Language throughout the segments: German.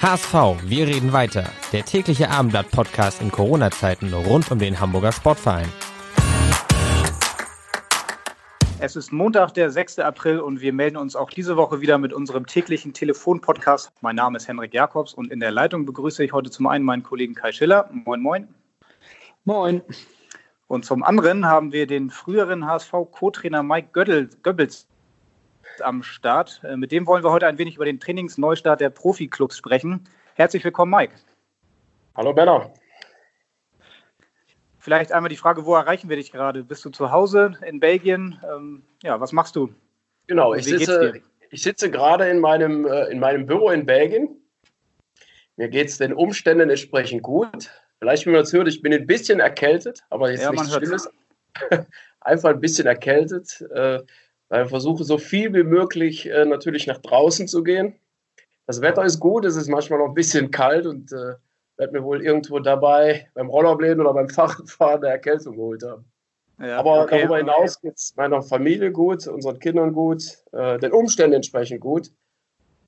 HSV, wir reden weiter. Der tägliche Abendblatt-Podcast in Corona-Zeiten rund um den Hamburger Sportverein. Es ist Montag, der 6. April und wir melden uns auch diese Woche wieder mit unserem täglichen Telefon-Podcast. Mein Name ist Henrik Jakobs und in der Leitung begrüße ich heute zum einen meinen Kollegen Kai Schiller. Moin, moin. Moin. Und zum anderen haben wir den früheren HSV-Co-Trainer Mike Göttl, Goebbels am Start. Äh, mit dem wollen wir heute ein wenig über den Trainingsneustart der Profiklubs sprechen. Herzlich willkommen, Mike. Hallo, Benner. Vielleicht einmal die Frage, wo erreichen wir dich gerade? Bist du zu Hause in Belgien? Ähm, ja, was machst du? Genau, ich sitze, ich sitze gerade in meinem, äh, in meinem Büro in Belgien. Mir geht es den Umständen entsprechend gut. Vielleicht, wie man das hört, ich bin ein bisschen erkältet, aber jetzt ja, nichts Schlimmes. Einfach ein bisschen erkältet. Äh, weil ich versuche so viel wie möglich äh, natürlich nach draußen zu gehen. Das Wetter ist gut, es ist manchmal noch ein bisschen kalt und äh, werde mir wohl irgendwo dabei beim Rollerbläden oder beim Fahrradfahren eine Erkältung geholt haben. Ja, Aber okay, darüber hinaus okay. geht es meiner Familie gut, unseren Kindern gut, äh, den Umständen entsprechend gut.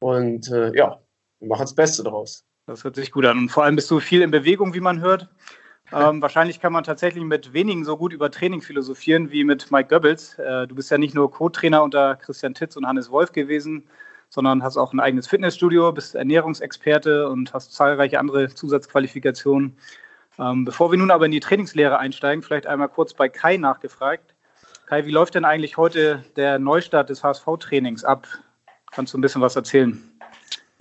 Und äh, ja, wir machen das Beste daraus. Das hört sich gut an. Und vor allem bist du viel in Bewegung, wie man hört. Ähm, wahrscheinlich kann man tatsächlich mit wenigen so gut über Training philosophieren wie mit Mike Goebbels. Äh, du bist ja nicht nur Co-Trainer unter Christian Titz und Hannes Wolf gewesen, sondern hast auch ein eigenes Fitnessstudio, bist Ernährungsexperte und hast zahlreiche andere Zusatzqualifikationen. Ähm, bevor wir nun aber in die Trainingslehre einsteigen, vielleicht einmal kurz bei Kai nachgefragt. Kai, wie läuft denn eigentlich heute der Neustart des HSV-Trainings ab? Kannst du ein bisschen was erzählen?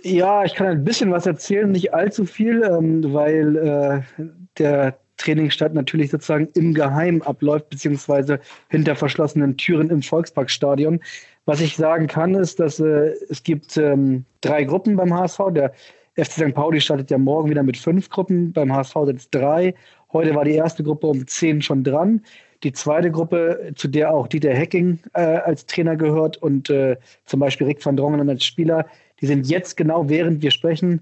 Ja, ich kann ein bisschen was erzählen, nicht allzu viel, ähm, weil äh, der Trainingsstart natürlich sozusagen im Geheim abläuft, beziehungsweise hinter verschlossenen Türen im Volksparkstadion. Was ich sagen kann, ist, dass äh, es gibt ähm, drei Gruppen beim HSV. Der FC St. Pauli startet ja morgen wieder mit fünf Gruppen, beim HSV sind es drei. Heute war die erste Gruppe um zehn schon dran. Die zweite Gruppe, zu der auch Dieter Hecking äh, als Trainer gehört und äh, zum Beispiel Rick van Drongen als Spieler, die sind jetzt genau während wir sprechen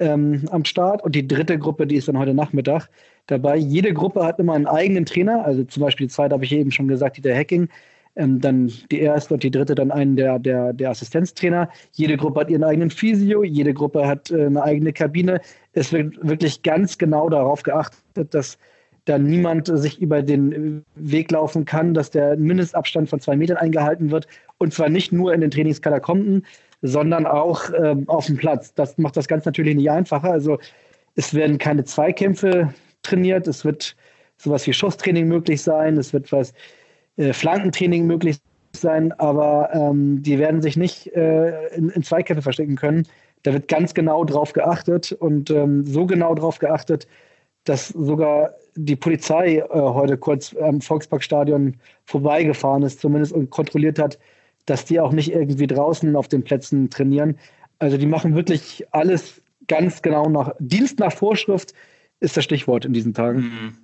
ähm, am Start. Und die dritte Gruppe, die ist dann heute Nachmittag dabei. Jede Gruppe hat immer einen eigenen Trainer. Also zum Beispiel die zweite habe ich eben schon gesagt, Dieter Hacking. Ähm, dann die erste und die dritte dann einen der, der, der Assistenztrainer. Jede Gruppe hat ihren eigenen Physio, jede Gruppe hat äh, eine eigene Kabine. Es wird wirklich ganz genau darauf geachtet, dass da niemand sich über den Weg laufen kann, dass der Mindestabstand von zwei Metern eingehalten wird. Und zwar nicht nur in den Trainingskatakomben, sondern auch ähm, auf dem Platz. Das macht das Ganze natürlich nicht einfacher. Also es werden keine Zweikämpfe trainiert, es wird sowas wie Schusstraining möglich sein, es wird was äh, Flankentraining möglich sein, aber ähm, die werden sich nicht äh, in, in, Zweikämpfe verstecken können. Da wird ganz genau drauf geachtet und ähm, so genau drauf geachtet, dass sogar die Polizei äh, heute kurz am Volksparkstadion vorbeigefahren ist, zumindest und kontrolliert hat, dass die auch nicht irgendwie draußen auf den Plätzen trainieren. Also die machen wirklich alles ganz genau nach Dienst nach Vorschrift ist das Stichwort in diesen Tagen. Mhm.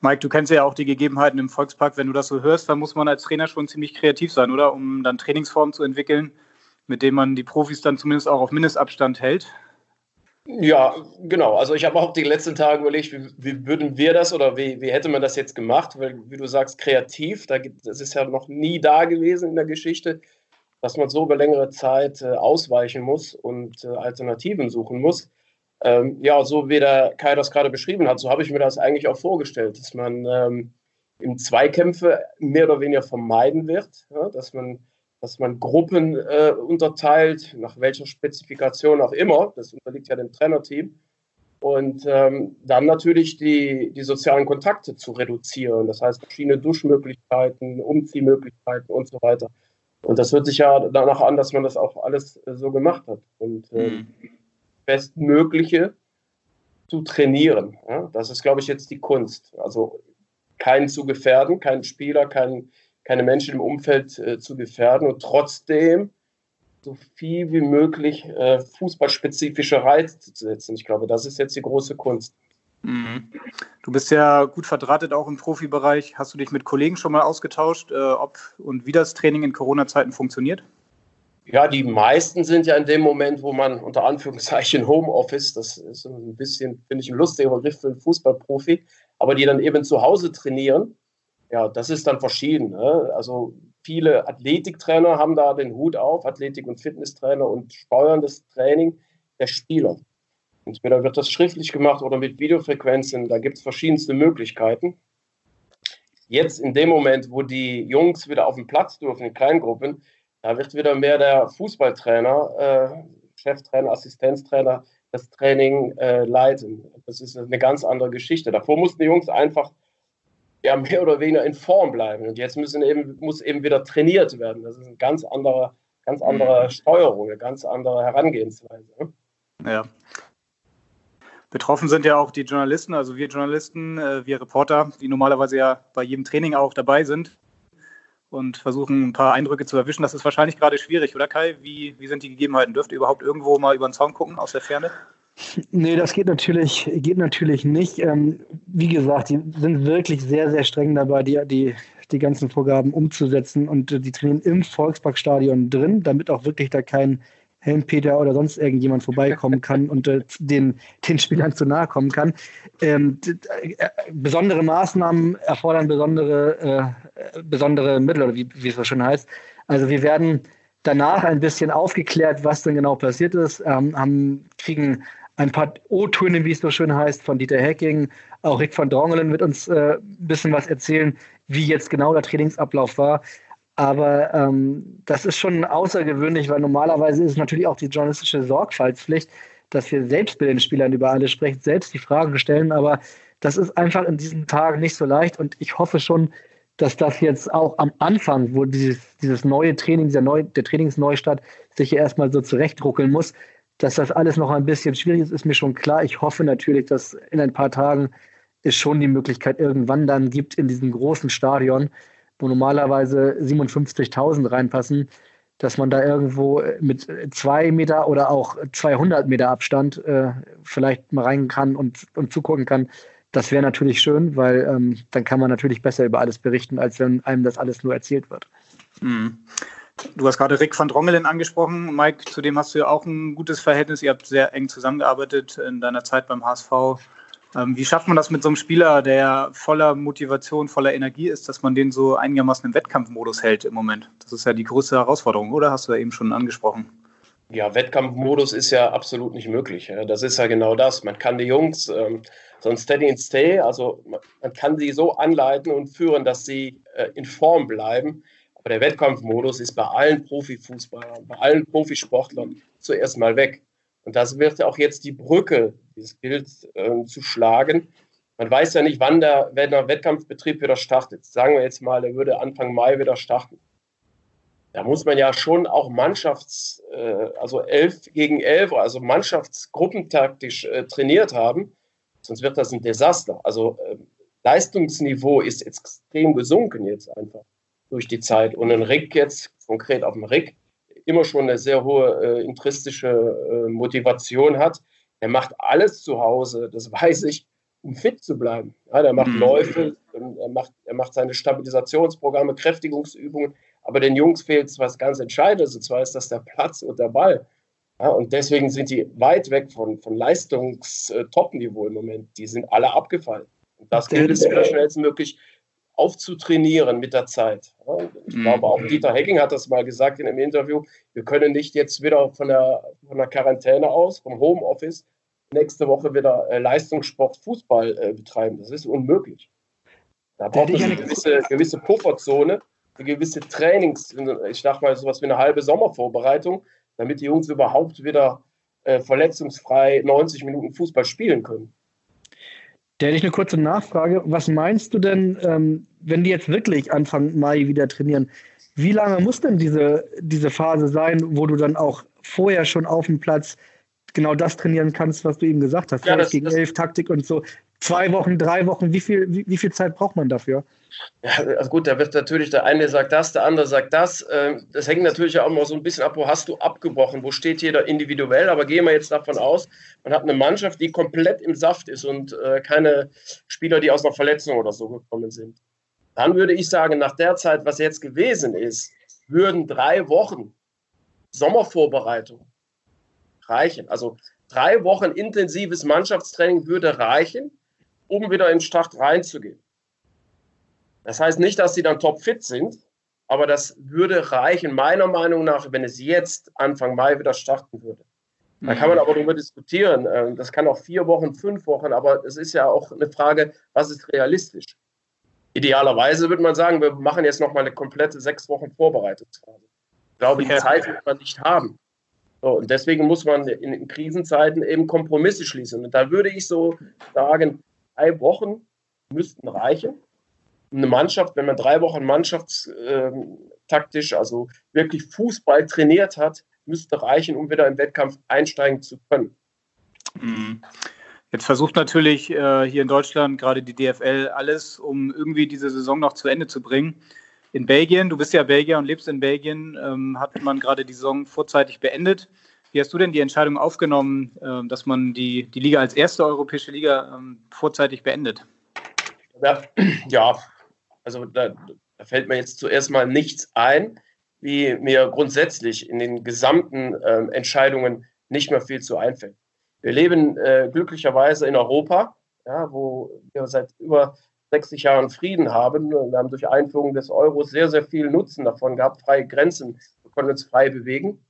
Mike, du kennst ja auch die Gegebenheiten im Volkspark. Wenn du das so hörst, dann muss man als Trainer schon ziemlich kreativ sein, oder? Um dann Trainingsformen zu entwickeln, mit denen man die Profis dann zumindest auch auf Mindestabstand hält. Ja, genau. Also ich habe auch die letzten Tage überlegt, wie, wie, würden wir das oder wie, wie hätte man das jetzt gemacht? Weil, wie du sagst, kreativ, da gibt, das ist ja noch nie da gewesen in der Geschichte, dass man so über längere Zeit äh, ausweichen muss und äh, Alternativen suchen muss. Ähm, ja, so wie der Kai das gerade beschrieben hat, so habe ich mir das eigentlich auch vorgestellt, dass man ähm, im Zweikämpfe mehr oder weniger vermeiden wird, ja, dass man dass man Gruppen äh, unterteilt, nach welcher Spezifikation auch immer. Das unterliegt ja dem Trainerteam. Und ähm, dann natürlich die, die sozialen Kontakte zu reduzieren. Das heißt, verschiedene Duschmöglichkeiten, Umziehmöglichkeiten und so weiter. Und das hört sich ja danach an, dass man das auch alles äh, so gemacht hat. Und äh, mhm. Bestmögliche zu trainieren. Ja? Das ist, glaube ich, jetzt die Kunst. Also keinen zu gefährden, keinen Spieler, keinen keine Menschen im Umfeld äh, zu gefährden und trotzdem so viel wie möglich äh, fußballspezifische Reize zu setzen. Ich glaube, das ist jetzt die große Kunst. Mhm. Du bist ja gut verdrahtet auch im Profibereich. Hast du dich mit Kollegen schon mal ausgetauscht, äh, ob und wie das Training in Corona-Zeiten funktioniert? Ja, die meisten sind ja in dem Moment, wo man unter Anführungszeichen Homeoffice, das ist ein bisschen, finde ich, ein lustiger Begriff für einen Fußballprofi, aber die dann eben zu Hause trainieren. Ja, das ist dann verschieden. Ne? Also viele Athletiktrainer haben da den Hut auf, Athletik- und Fitnesstrainer und steuern das Training der Spieler. Entweder wird das schriftlich gemacht oder mit Videofrequenzen, da gibt es verschiedenste Möglichkeiten. Jetzt in dem Moment, wo die Jungs wieder auf den Platz dürfen in Kleingruppen, da wird wieder mehr der Fußballtrainer, äh, Cheftrainer, Assistenztrainer das Training äh, leiten. Das ist eine ganz andere Geschichte. Davor mussten die Jungs einfach ja, mehr oder weniger in Form bleiben. Und jetzt müssen eben, muss eben wieder trainiert werden. Das ist eine ganz andere, ganz andere mhm. Steuerung, eine ganz andere Herangehensweise. Ne? Ja. Betroffen sind ja auch die Journalisten, also wir Journalisten, äh, wir Reporter, die normalerweise ja bei jedem Training auch dabei sind und versuchen ein paar Eindrücke zu erwischen. Das ist wahrscheinlich gerade schwierig, oder Kai? Wie, wie sind die Gegebenheiten? Dürft ihr überhaupt irgendwo mal über den Zaun gucken aus der Ferne? Nee, das geht natürlich, geht natürlich nicht. Ähm, wie gesagt, die sind wirklich sehr, sehr streng dabei, die, die, die ganzen Vorgaben umzusetzen und äh, die trainieren im Volksparkstadion drin, damit auch wirklich da kein Helmpeter oder sonst irgendjemand vorbeikommen kann und äh, den, den Spielern zu nahe kommen kann. Ähm, äh, besondere Maßnahmen erfordern besondere, äh, besondere Mittel, oder wie, wie es so schön heißt. Also wir werden danach ein bisschen aufgeklärt, was denn genau passiert ist, ähm, haben, kriegen ein paar O-Töne, wie es so schön heißt, von Dieter Hecking. Auch Rick van Drongelen wird uns äh, ein bisschen was erzählen, wie jetzt genau der Trainingsablauf war. Aber ähm, das ist schon außergewöhnlich, weil normalerweise ist es natürlich auch die journalistische Sorgfaltspflicht, dass wir selbst mit den Spielern über alles sprechen, selbst die Fragen stellen. Aber das ist einfach in diesen Tagen nicht so leicht. Und ich hoffe schon, dass das jetzt auch am Anfang, wo dieses, dieses neue Training, dieser neu, der Trainingsneustart sich ja erstmal so zurechtruckeln muss, dass das alles noch ein bisschen schwierig ist, ist mir schon klar. Ich hoffe natürlich, dass in ein paar Tagen es schon die Möglichkeit irgendwann dann gibt in diesem großen Stadion, wo normalerweise 57.000 reinpassen, dass man da irgendwo mit zwei Meter oder auch 200 Meter Abstand äh, vielleicht mal rein kann und, und zugucken kann. Das wäre natürlich schön, weil ähm, dann kann man natürlich besser über alles berichten, als wenn einem das alles nur erzählt wird. Mhm. Du hast gerade Rick van Drongelen angesprochen. Mike, zu dem hast du ja auch ein gutes Verhältnis. Ihr habt sehr eng zusammengearbeitet in deiner Zeit beim HSV. Ähm, wie schafft man das mit so einem Spieler, der voller Motivation, voller Energie ist, dass man den so einigermaßen im Wettkampfmodus hält im Moment? Das ist ja die größte Herausforderung, oder? Hast du ja eben schon angesprochen. Ja, Wettkampfmodus ist ja absolut nicht möglich. Das ist ja genau das. Man kann die Jungs ähm, so ein Steady and Stay, also man kann sie so anleiten und führen, dass sie äh, in Form bleiben. Aber der Wettkampfmodus ist bei allen Profifußballern, bei allen Profisportlern zuerst mal weg. Und das wird auch jetzt die Brücke, dieses Bild äh, zu schlagen. Man weiß ja nicht, wann der, wenn der Wettkampfbetrieb wieder startet. Sagen wir jetzt mal, der würde Anfang Mai wieder starten. Da muss man ja schon auch Mannschafts-, äh, also elf gegen elf, also Mannschaftsgruppentaktisch äh, trainiert haben. Sonst wird das ein Desaster. Also äh, Leistungsniveau ist extrem gesunken jetzt einfach durch die Zeit. Und ein Rick jetzt, konkret auf dem Rick, immer schon eine sehr hohe äh, intristische äh, Motivation hat. Er macht alles zu Hause, das weiß ich, um fit zu bleiben. Ja, der macht mhm. Läufe, er macht, er macht seine Stabilisationsprogramme, Kräftigungsübungen, aber den Jungs fehlt was ganz Entscheidendes, und zwar ist das der Platz und der Ball. Ja, und deswegen sind die weit weg von, von Leistungstop-Niveau im Moment. Die sind alle abgefallen. Und das gilt es wieder schnellstmöglich aufzutrainieren mit der Zeit. Ich mhm. glaube, auch Dieter Hecking hat das mal gesagt in einem Interview. Wir können nicht jetzt wieder von der, von der Quarantäne aus, vom Homeoffice, nächste Woche wieder äh, Leistungssport, Fußball äh, betreiben. Das ist unmöglich. Da braucht man eine gewisse, gewisse Pufferzone, eine gewisse Trainings, ich sag mal sowas wie eine halbe Sommervorbereitung, damit die Jungs überhaupt wieder äh, verletzungsfrei 90 Minuten Fußball spielen können. Da hätte ich eine kurze Nachfrage. Was meinst du denn, ähm, wenn die jetzt wirklich Anfang Mai wieder trainieren? Wie lange muss denn diese, diese Phase sein, wo du dann auch vorher schon auf dem Platz genau das trainieren kannst, was du eben gesagt hast, ja, das, gegen das, elf Taktik und so. Zwei Wochen, drei Wochen, wie viel, wie, wie viel Zeit braucht man dafür? Ja, also gut, da wird natürlich der eine sagt das, der andere sagt das. Ähm, das hängt natürlich auch immer so ein bisschen ab, wo hast du abgebrochen, wo steht jeder individuell. Aber gehen wir jetzt davon aus, man hat eine Mannschaft, die komplett im Saft ist und äh, keine Spieler, die aus einer Verletzung oder so gekommen sind. Dann würde ich sagen, nach der Zeit, was jetzt gewesen ist, würden drei Wochen Sommervorbereitung reichen. Also drei Wochen intensives Mannschaftstraining würde reichen, um wieder in den Start reinzugehen. Das heißt nicht, dass sie dann topfit sind, aber das würde reichen, meiner Meinung nach, wenn es jetzt Anfang Mai wieder starten würde. Da kann man mhm. aber darüber diskutieren. Ähm, das kann auch vier Wochen, fünf Wochen, aber es ist ja auch eine Frage, was ist realistisch? Idealerweise würde man sagen, wir machen jetzt nochmal eine komplette sechs Wochen Vorbereitungsphase. Ich glaube, die Zeit wird man nicht haben. So, und deswegen muss man in, in Krisenzeiten eben Kompromisse schließen. Und da würde ich so sagen, drei Wochen müssten reichen eine Mannschaft, wenn man drei Wochen mannschaftstaktisch, also wirklich Fußball trainiert hat, müsste reichen, um wieder im Wettkampf einsteigen zu können. Mhm. Jetzt versucht natürlich äh, hier in Deutschland gerade die DFL alles, um irgendwie diese Saison noch zu Ende zu bringen. In Belgien, du bist ja Belgier und lebst in Belgien, ähm, hat man gerade die Saison vorzeitig beendet. Wie hast du denn die Entscheidung aufgenommen, äh, dass man die, die Liga als erste europäische Liga ähm, vorzeitig beendet? Ja, also da, da fällt mir jetzt zuerst mal nichts ein, wie mir grundsätzlich in den gesamten äh, Entscheidungen nicht mehr viel zu einfällt. Wir leben äh, glücklicherweise in Europa, ja, wo wir seit über 60 Jahren Frieden haben. Wir haben durch Einführung des Euros sehr, sehr viel Nutzen davon gehabt, freie Grenzen. Wir können uns frei bewegen.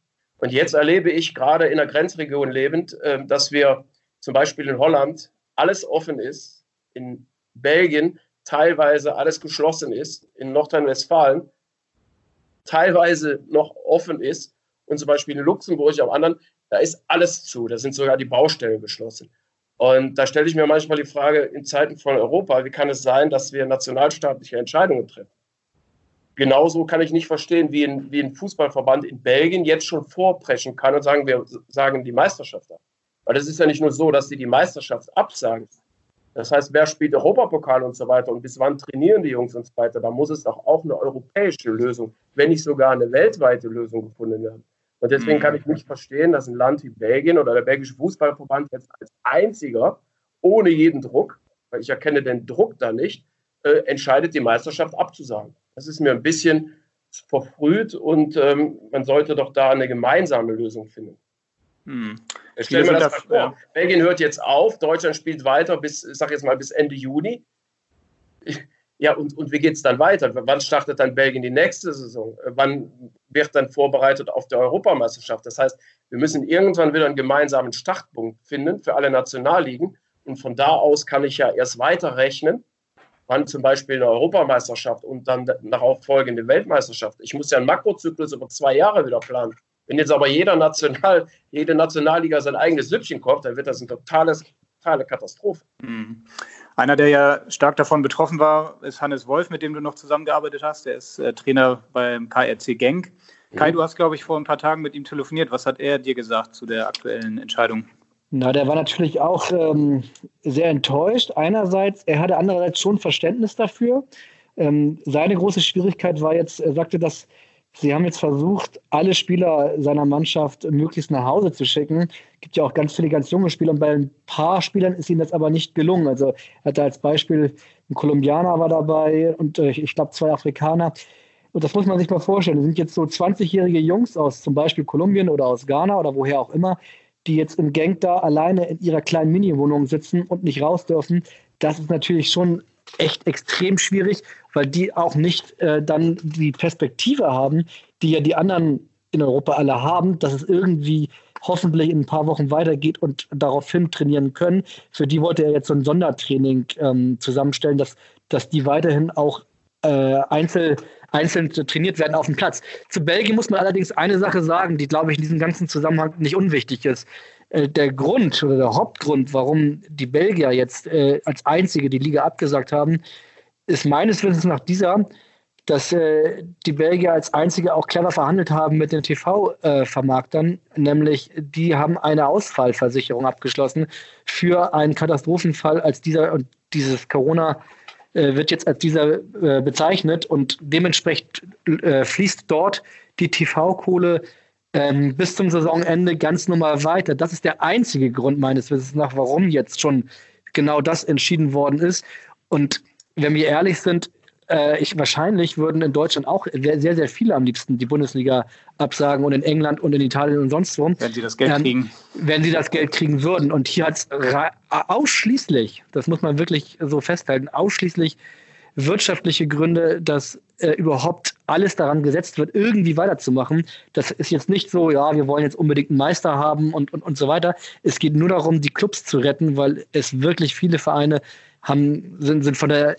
Und jetzt erlebe ich gerade in der Grenzregion lebend, äh, dass wir zum Beispiel in Holland alles offen ist, in Belgien teilweise alles geschlossen ist, in Nordrhein-Westfalen teilweise noch offen ist und zum Beispiel in Luxemburg am anderen, da ist alles zu, da sind sogar die Baustellen geschlossen. Und da stelle ich mir manchmal die Frage, in Zeiten von Europa, wie kann es sein, dass wir nationalstaatliche Entscheidungen treffen? Genauso kann ich nicht verstehen, wie ein, wie ein Fußballverband in Belgien jetzt schon vorpreschen kann und sagen, wir sagen die Meisterschaft ab. Weil es ist ja nicht nur so, dass sie die Meisterschaft absagen, das heißt, wer spielt Europapokal und so weiter und bis wann trainieren die Jungs und so weiter? Da muss es doch auch eine europäische Lösung, wenn nicht sogar eine weltweite Lösung gefunden werden. Und deswegen kann mhm. ich nicht verstehen, dass ein Land wie Belgien oder der belgische Fußballverband jetzt als einziger, ohne jeden Druck, weil ich erkenne den Druck da nicht, äh, entscheidet, die Meisterschaft abzusagen. Das ist mir ein bisschen verfrüht und ähm, man sollte doch da eine gemeinsame Lösung finden. Hm. Stell mir das, das vor. Ja. Belgien hört jetzt auf, Deutschland spielt weiter bis, ich sag jetzt mal, bis Ende Juni. Ja, und, und wie geht es dann weiter? Wann startet dann Belgien die nächste Saison? Wann wird dann vorbereitet auf die Europameisterschaft? Das heißt, wir müssen irgendwann wieder einen gemeinsamen Startpunkt finden für alle Nationalligen. Und von da aus kann ich ja erst weiterrechnen, wann zum Beispiel eine Europameisterschaft und dann darauf folgende Weltmeisterschaft. Ich muss ja einen Makrozyklus über zwei Jahre wieder planen. Wenn jetzt aber jeder National, jede Nationalliga sein eigenes Süppchen kocht, dann wird das eine totales, totale Katastrophe. Mhm. Einer, der ja stark davon betroffen war, ist Hannes Wolf, mit dem du noch zusammengearbeitet hast. Der ist äh, Trainer beim KRC Genk. Mhm. Kai, du hast, glaube ich, vor ein paar Tagen mit ihm telefoniert. Was hat er dir gesagt zu der aktuellen Entscheidung? Na, der war natürlich auch ähm, sehr enttäuscht. Einerseits, er hatte andererseits schon Verständnis dafür. Ähm, seine große Schwierigkeit war jetzt, er sagte, dass Sie haben jetzt versucht, alle Spieler seiner Mannschaft möglichst nach Hause zu schicken. Es gibt ja auch ganz viele ganz junge Spieler und bei ein paar Spielern ist ihnen das aber nicht gelungen. Also er hatte als Beispiel ein Kolumbianer war dabei und äh, ich glaube zwei Afrikaner. Und das muss man sich mal vorstellen. Das sind jetzt so 20-jährige Jungs aus zum Beispiel Kolumbien oder aus Ghana oder woher auch immer, die jetzt im Gang da alleine in ihrer kleinen Mini-Wohnung sitzen und nicht raus dürfen. Das ist natürlich schon echt extrem schwierig, weil die auch nicht äh, dann die Perspektive haben, die ja die anderen in Europa alle haben, dass es irgendwie hoffentlich in ein paar Wochen weitergeht und daraufhin trainieren können. Für die wollte er jetzt so ein Sondertraining ähm, zusammenstellen, dass, dass die weiterhin auch äh, einzel, einzeln trainiert werden auf dem Platz. Zu Belgien muss man allerdings eine Sache sagen, die, glaube ich, in diesem ganzen Zusammenhang nicht unwichtig ist. Äh, der Grund oder der Hauptgrund, warum die Belgier jetzt äh, als einzige die Liga abgesagt haben, ist meines Wissens nach dieser, dass äh, die Belgier als einzige auch clever verhandelt haben mit den TV-Vermarktern, äh, nämlich die haben eine Ausfallversicherung abgeschlossen für einen Katastrophenfall als dieser und dieses Corona wird jetzt als dieser äh, bezeichnet und dementsprechend äh, fließt dort die TV-Kohle ähm, bis zum Saisonende ganz normal weiter. Das ist der einzige Grund meines Wissens nach, warum jetzt schon genau das entschieden worden ist. Und wenn wir ehrlich sind, äh, ich wahrscheinlich würden in Deutschland auch sehr, sehr viele am liebsten die Bundesliga absagen und in England und in Italien und sonst wo. Wenn sie das Geld ähm, kriegen. Wenn sie das Geld kriegen würden. Und hier hat es ausschließlich, das muss man wirklich so festhalten, ausschließlich wirtschaftliche Gründe, dass äh, überhaupt alles daran gesetzt wird, irgendwie weiterzumachen. Das ist jetzt nicht so, ja, wir wollen jetzt unbedingt einen Meister haben und, und, und so weiter. Es geht nur darum, die Clubs zu retten, weil es wirklich viele Vereine haben, sind, sind von, der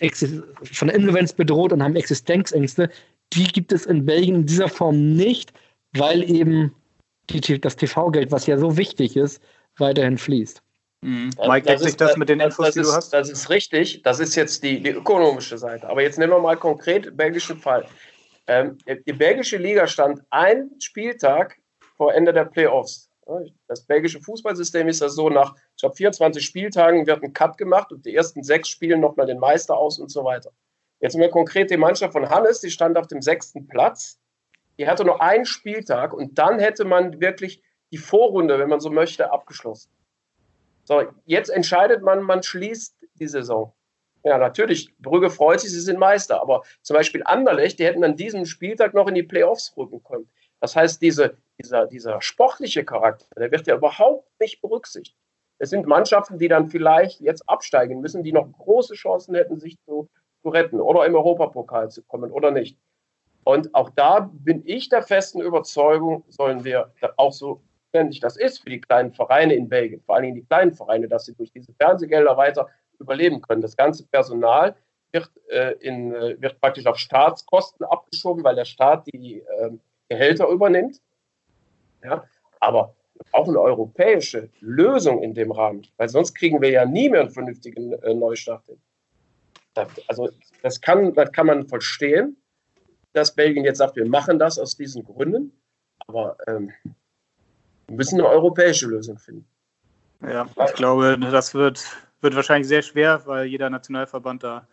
von der Insolvenz bedroht und haben Existenzängste. Die gibt es in Belgien in dieser Form nicht, weil eben die, das TV-Geld, was ja so wichtig ist, weiterhin fließt. Mhm. Mike, deckt sich das mit den Infos, das, das die du hast? Das ist richtig. Das ist jetzt die, die ökonomische Seite. Aber jetzt nehmen wir mal konkret den belgischen Fall. Ähm, die belgische Liga stand ein Spieltag vor Ende der Playoffs. Das belgische Fußballsystem ist ja so, nach ich glaube, 24 Spieltagen wird ein Cut gemacht und die ersten sechs spielen nochmal den Meister aus und so weiter. Jetzt mal konkret die Mannschaft von Hannes, die stand auf dem sechsten Platz. Die hatte nur einen Spieltag und dann hätte man wirklich die Vorrunde, wenn man so möchte, abgeschlossen. So, jetzt entscheidet man, man schließt die Saison. Ja, natürlich, Brügge freut sich, sie sind Meister, aber zum Beispiel Anderlecht, die hätten an diesem Spieltag noch in die Playoffs rücken können. Das heißt, diese, dieser, dieser sportliche Charakter, der wird ja überhaupt nicht berücksichtigt. Es sind Mannschaften, die dann vielleicht jetzt absteigen müssen, die noch große Chancen hätten, sich zu, zu retten oder im Europapokal zu kommen oder nicht. Und auch da bin ich der festen Überzeugung, sollen wir auch so notwendig das ist für die kleinen Vereine in Belgien, vor allem die kleinen Vereine, dass sie durch diese Fernsehgelder weiter überleben können. Das ganze Personal wird, äh, in, äh, wird praktisch auf Staatskosten abgeschoben, weil der Staat die äh, Gehälter übernimmt. Ja, aber brauchen eine europäische Lösung in dem Rahmen, weil sonst kriegen wir ja nie mehr einen vernünftigen äh, Neustart hin. Also das kann, das kann man verstehen, dass Belgien jetzt sagt, wir machen das aus diesen Gründen, aber ähm, wir müssen eine europäische Lösung finden. Ja, ich glaube, das wird, wird wahrscheinlich sehr schwer, weil jeder Nationalverband da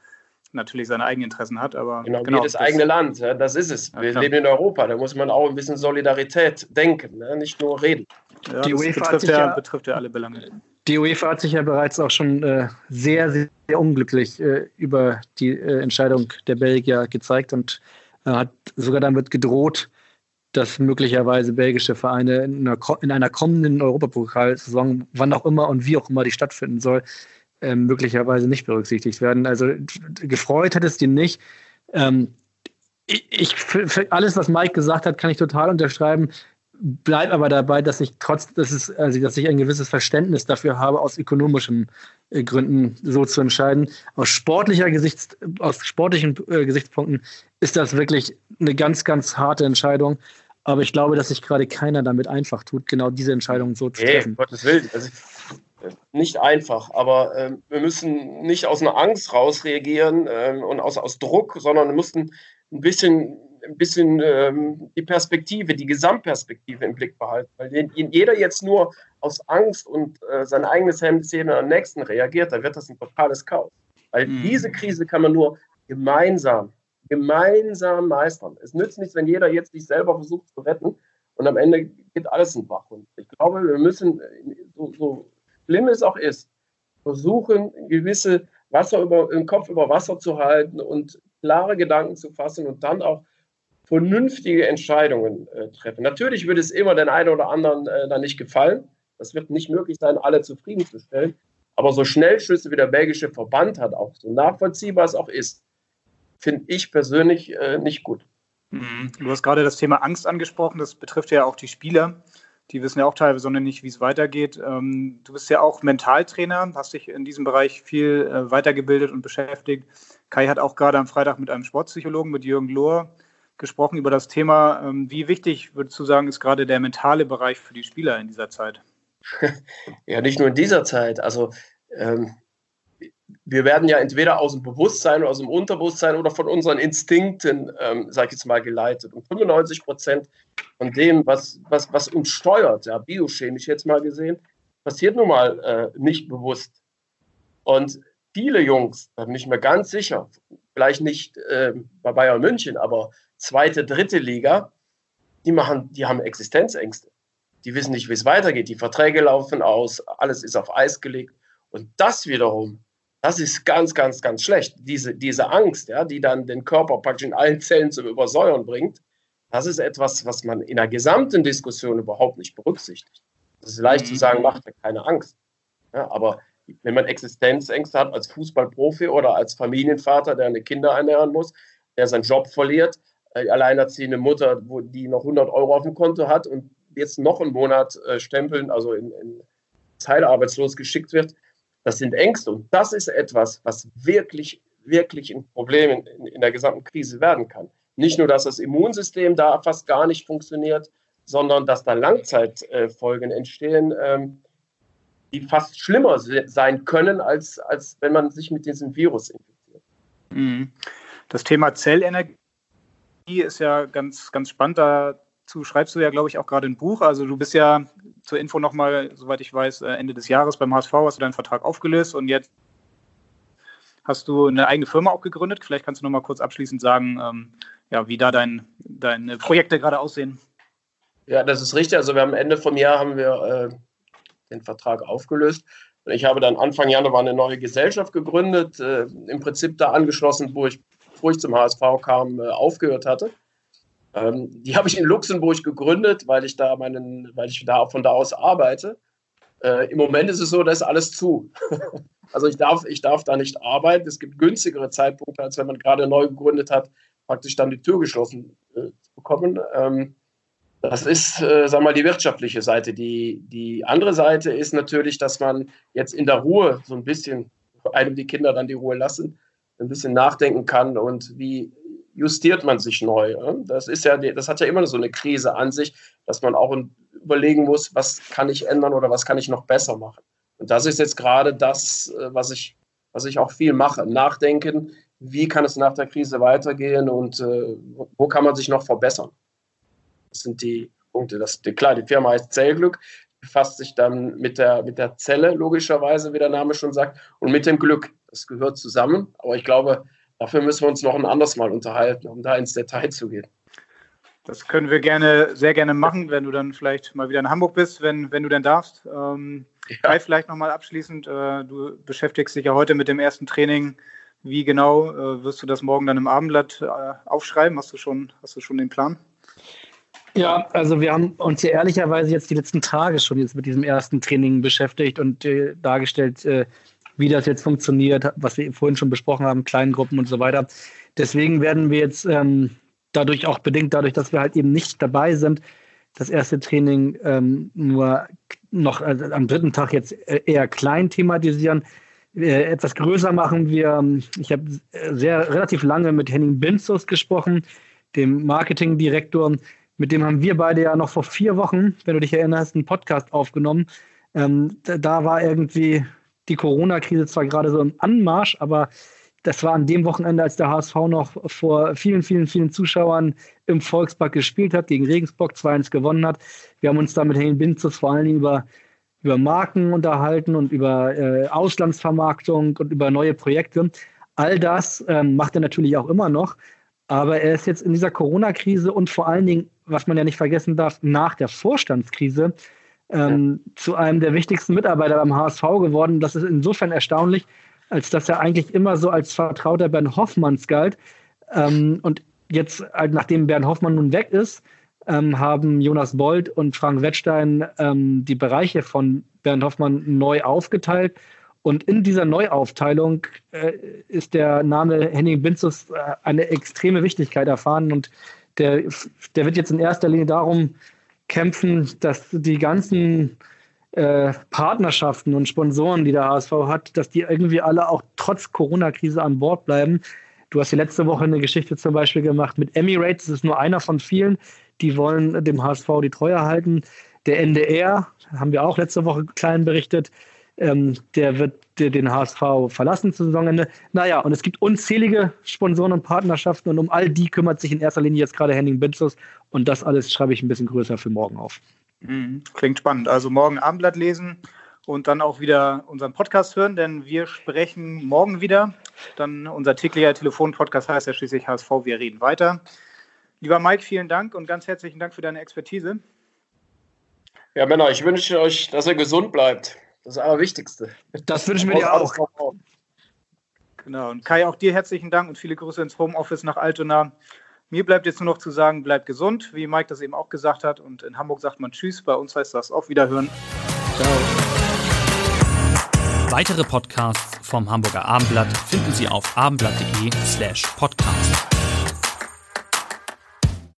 natürlich seine eigenen Interessen hat. Aber genau, genau jedes eigene Land, das ist es. Wir ja, leben in Europa, da muss man auch ein bisschen Solidarität denken, ne? nicht nur reden. Ja, die UEFA betrifft ja, ja, betrifft ja alle Belange. Die UEFA hat sich ja bereits auch schon äh, sehr, sehr, sehr unglücklich äh, über die äh, Entscheidung der Belgier gezeigt und äh, hat sogar damit gedroht, dass möglicherweise belgische Vereine in einer, in einer kommenden Europapokalsaison, wann auch immer und wie auch immer die stattfinden soll, äh, möglicherweise nicht berücksichtigt werden. Also gefreut hat es die nicht. Ähm, ich, ich für, für alles, was Mike gesagt hat, kann ich total unterschreiben. Bleib aber dabei, dass ich trotz, dass es, also dass ich ein gewisses Verständnis dafür habe, aus ökonomischen äh, Gründen so zu entscheiden. Aus sportlicher Gesichts, aus sportlichen äh, Gesichtspunkten ist das wirklich eine ganz, ganz harte Entscheidung. Aber ich glaube, dass sich gerade keiner damit einfach tut, genau diese Entscheidung so zu treffen. Gottes Willen. Also, nicht einfach, aber äh, wir müssen nicht aus einer Angst raus reagieren äh, und aus, aus Druck, sondern wir mussten ein bisschen, ein bisschen ähm, die Perspektive, die Gesamtperspektive im Blick behalten. Weil wenn jeder jetzt nur aus Angst und äh, sein eigenes Hemd am nächsten reagiert, dann wird das ein totales Chaos. Weil mhm. diese Krise kann man nur gemeinsam gemeinsam meistern. Es nützt nichts, wenn jeder jetzt sich selber versucht zu retten und am Ende geht alles in Bach. Und ich glaube, wir müssen, so, so schlimm es auch ist, versuchen, gewisse Wasser über, im Kopf über Wasser zu halten und klare Gedanken zu fassen und dann auch vernünftige Entscheidungen äh, treffen. Natürlich wird es immer den einen oder anderen äh, dann nicht gefallen. Das wird nicht möglich sein, alle zufriedenzustellen. Aber so Schnellschüsse wie der belgische Verband hat, auch so nachvollziehbar es auch ist, finde ich persönlich äh, nicht gut. Mhm. Du hast gerade das Thema Angst angesprochen, das betrifft ja auch die Spieler. Die wissen ja auch teilweise noch nicht, wie es weitergeht. Ähm, du bist ja auch Mentaltrainer, hast dich in diesem Bereich viel äh, weitergebildet und beschäftigt. Kai hat auch gerade am Freitag mit einem Sportpsychologen, mit Jürgen Lohr, gesprochen über das Thema. Ähm, wie wichtig, würdest du sagen, ist gerade der mentale Bereich für die Spieler in dieser Zeit? Ja, nicht nur in dieser Zeit. Also ähm, wir werden ja entweder aus dem Bewusstsein oder aus dem Unterbewusstsein oder von unseren Instinkten, ähm, sag ich jetzt mal, geleitet. Und 95 Prozent von dem, was, was, was uns steuert, ja, biochemisch jetzt mal gesehen, passiert nun mal äh, nicht bewusst. Und viele Jungs, da bin ich mir ganz sicher, vielleicht nicht äh, bei Bayern München, aber zweite, dritte Liga, die machen, die haben Existenzängste. Die wissen nicht, wie es weitergeht. Die Verträge laufen aus, alles ist auf Eis gelegt. Und das wiederum, das ist ganz, ganz, ganz schlecht. Diese, diese Angst, ja, die dann den Körper praktisch in allen Zellen zum Übersäuern bringt, das ist etwas, was man in der gesamten Diskussion überhaupt nicht berücksichtigt. Es ist leicht mhm. zu sagen, macht mir keine Angst. Ja, aber wenn man Existenzängste hat als Fußballprofi oder als Familienvater, der eine Kinder ernähren muss, der seinen Job verliert, äh, alleinerziehende Mutter, wo die noch 100 Euro auf dem Konto hat und jetzt noch einen Monat äh, stempeln, also in, in teilarbeitslos geschickt wird, das sind Ängste. Und das ist etwas, was wirklich, wirklich ein Problem in, in der gesamten Krise werden kann. Nicht nur, dass das Immunsystem da fast gar nicht funktioniert, sondern dass da Langzeitfolgen entstehen, ähm, die fast schlimmer sein können, als, als wenn man sich mit diesem Virus infiziert. Mhm. Das Thema Zellenergie ist ja ganz, ganz spannend. Dazu schreibst du ja, glaube ich, auch gerade ein Buch. Also du bist ja zur Info nochmal, soweit ich weiß, äh, Ende des Jahres beim HSV hast du deinen Vertrag aufgelöst und jetzt hast du eine eigene Firma auch gegründet. Vielleicht kannst du nochmal kurz abschließend sagen, ähm, ja, wie da dein, deine Projekte gerade aussehen. Ja, das ist richtig. Also wir haben Ende vom Jahr haben wir äh, den Vertrag aufgelöst. Ich habe dann Anfang Januar eine neue Gesellschaft gegründet, äh, im Prinzip da angeschlossen, wo ich, bevor ich zum HSV kam, äh, aufgehört hatte. Ähm, die habe ich in Luxemburg gegründet, weil ich da meinen, weil ich da von da aus arbeite. Äh, Im Moment ist es so, da ist alles zu. also ich darf, ich darf da nicht arbeiten. Es gibt günstigere Zeitpunkte, als wenn man gerade neu gegründet hat, praktisch dann die Tür geschlossen äh, zu bekommen. Ähm, das ist, äh, sag mal, die wirtschaftliche Seite. Die, die andere Seite ist natürlich, dass man jetzt in der Ruhe so ein bisschen, einem die Kinder dann die Ruhe lassen, ein bisschen nachdenken kann und wie justiert man sich neu. Das ist ja, das hat ja immer so eine Krise an sich, dass man auch überlegen muss, was kann ich ändern oder was kann ich noch besser machen. Und das ist jetzt gerade das, äh, was ich, was ich auch viel mache. Nachdenken, wie kann es nach der Krise weitergehen und äh, wo kann man sich noch verbessern. Das sind die Punkte. Das, klar, die Firma heißt Zellglück, befasst sich dann mit der, mit der Zelle, logischerweise, wie der Name schon sagt, und mit dem Glück. Das gehört zusammen. Aber ich glaube, dafür müssen wir uns noch ein anderes Mal unterhalten, um da ins Detail zu gehen. Das können wir gerne, sehr gerne machen, wenn du dann vielleicht mal wieder in Hamburg bist, wenn, wenn du denn darfst. Ähm, ja. Vielleicht nochmal abschließend, äh, du beschäftigst dich ja heute mit dem ersten Training. Wie genau äh, wirst du das morgen dann im Abendblatt äh, aufschreiben? Hast du schon, hast du schon den Plan? Ja, also wir haben uns ja ehrlicherweise jetzt die letzten Tage schon jetzt mit diesem ersten Training beschäftigt und äh, dargestellt, äh, wie das jetzt funktioniert, was wir vorhin schon besprochen haben, Kleingruppen und so weiter. Deswegen werden wir jetzt ähm, dadurch auch bedingt, dadurch, dass wir halt eben nicht dabei sind, das erste Training ähm, nur noch also am dritten Tag jetzt äh, eher klein thematisieren. Äh, etwas größer machen wir. Ähm, ich habe sehr relativ lange mit Henning Binzus gesprochen, dem Marketingdirektor mit dem haben wir beide ja noch vor vier Wochen, wenn du dich erinnerst, einen Podcast aufgenommen. Ähm, da, war irgendwie die Corona-Krise zwar gerade so im Anmarsch, aber das war an dem Wochenende, als der HSV noch vor vielen, vielen, vielen Zuschauern im Volkspark gespielt hat, gegen Regensburg 2-1 gewonnen hat. Wir haben uns da mit Henning Binzus vor allen Dingen über, über Marken unterhalten und über äh, Auslandsvermarktung und über neue Projekte. All das ähm, macht er natürlich auch immer noch. Aber er ist jetzt in dieser Corona-Krise und vor allen Dingen, was man ja nicht vergessen darf, nach der Vorstandskrise ähm, ja. zu einem der wichtigsten Mitarbeiter beim HSV geworden. Das ist insofern erstaunlich, als dass er eigentlich immer so als Vertrauter Bernd Hoffmanns galt. Ähm, und jetzt, halt, nachdem Bernd Hoffmann nun weg ist, ähm, haben Jonas Bold und Frank Wettstein ähm, die Bereiche von Bernd Hoffmann neu aufgeteilt und in dieser Neuaufteilung äh, ist der Name Henning Binzus äh, eine extreme Wichtigkeit erfahren und der, der wird jetzt in erster Linie darum kämpfen, dass die ganzen äh, Partnerschaften und Sponsoren, die der HSV hat, dass die irgendwie alle auch trotz Corona-Krise an Bord bleiben. Du hast die letzte Woche eine Geschichte zum Beispiel gemacht mit Emirates, das ist nur einer von vielen, die wollen dem HSV die Treue halten. Der NDR, haben wir auch letzte Woche klein berichtet, ähm, der wird den HSV verlassen zum Saisonende. Naja, und es gibt unzählige Sponsoren und Partnerschaften und um all die kümmert sich in erster Linie jetzt gerade Henning Binzus und das alles schreibe ich ein bisschen größer für morgen auf. Mhm, klingt spannend. Also morgen Abendblatt lesen und dann auch wieder unseren Podcast hören, denn wir sprechen morgen wieder. Dann unser täglicher Telefonpodcast heißt ja schließlich HSV, wir reden weiter. Lieber Mike, vielen Dank und ganz herzlichen Dank für deine Expertise. Ja, Männer, ich wünsche euch, dass ihr gesund bleibt. Das Allerwichtigste. Das wünschen wir dir auch. Genau. Und Kai, auch dir herzlichen Dank und viele Grüße ins Homeoffice nach Altona. Mir bleibt jetzt nur noch zu sagen, bleibt gesund, wie Mike das eben auch gesagt hat. Und in Hamburg sagt man Tschüss, bei uns heißt das auf Wiederhören. Ciao. Weitere Podcasts vom Hamburger Abendblatt finden Sie auf abendblatt.de slash podcast.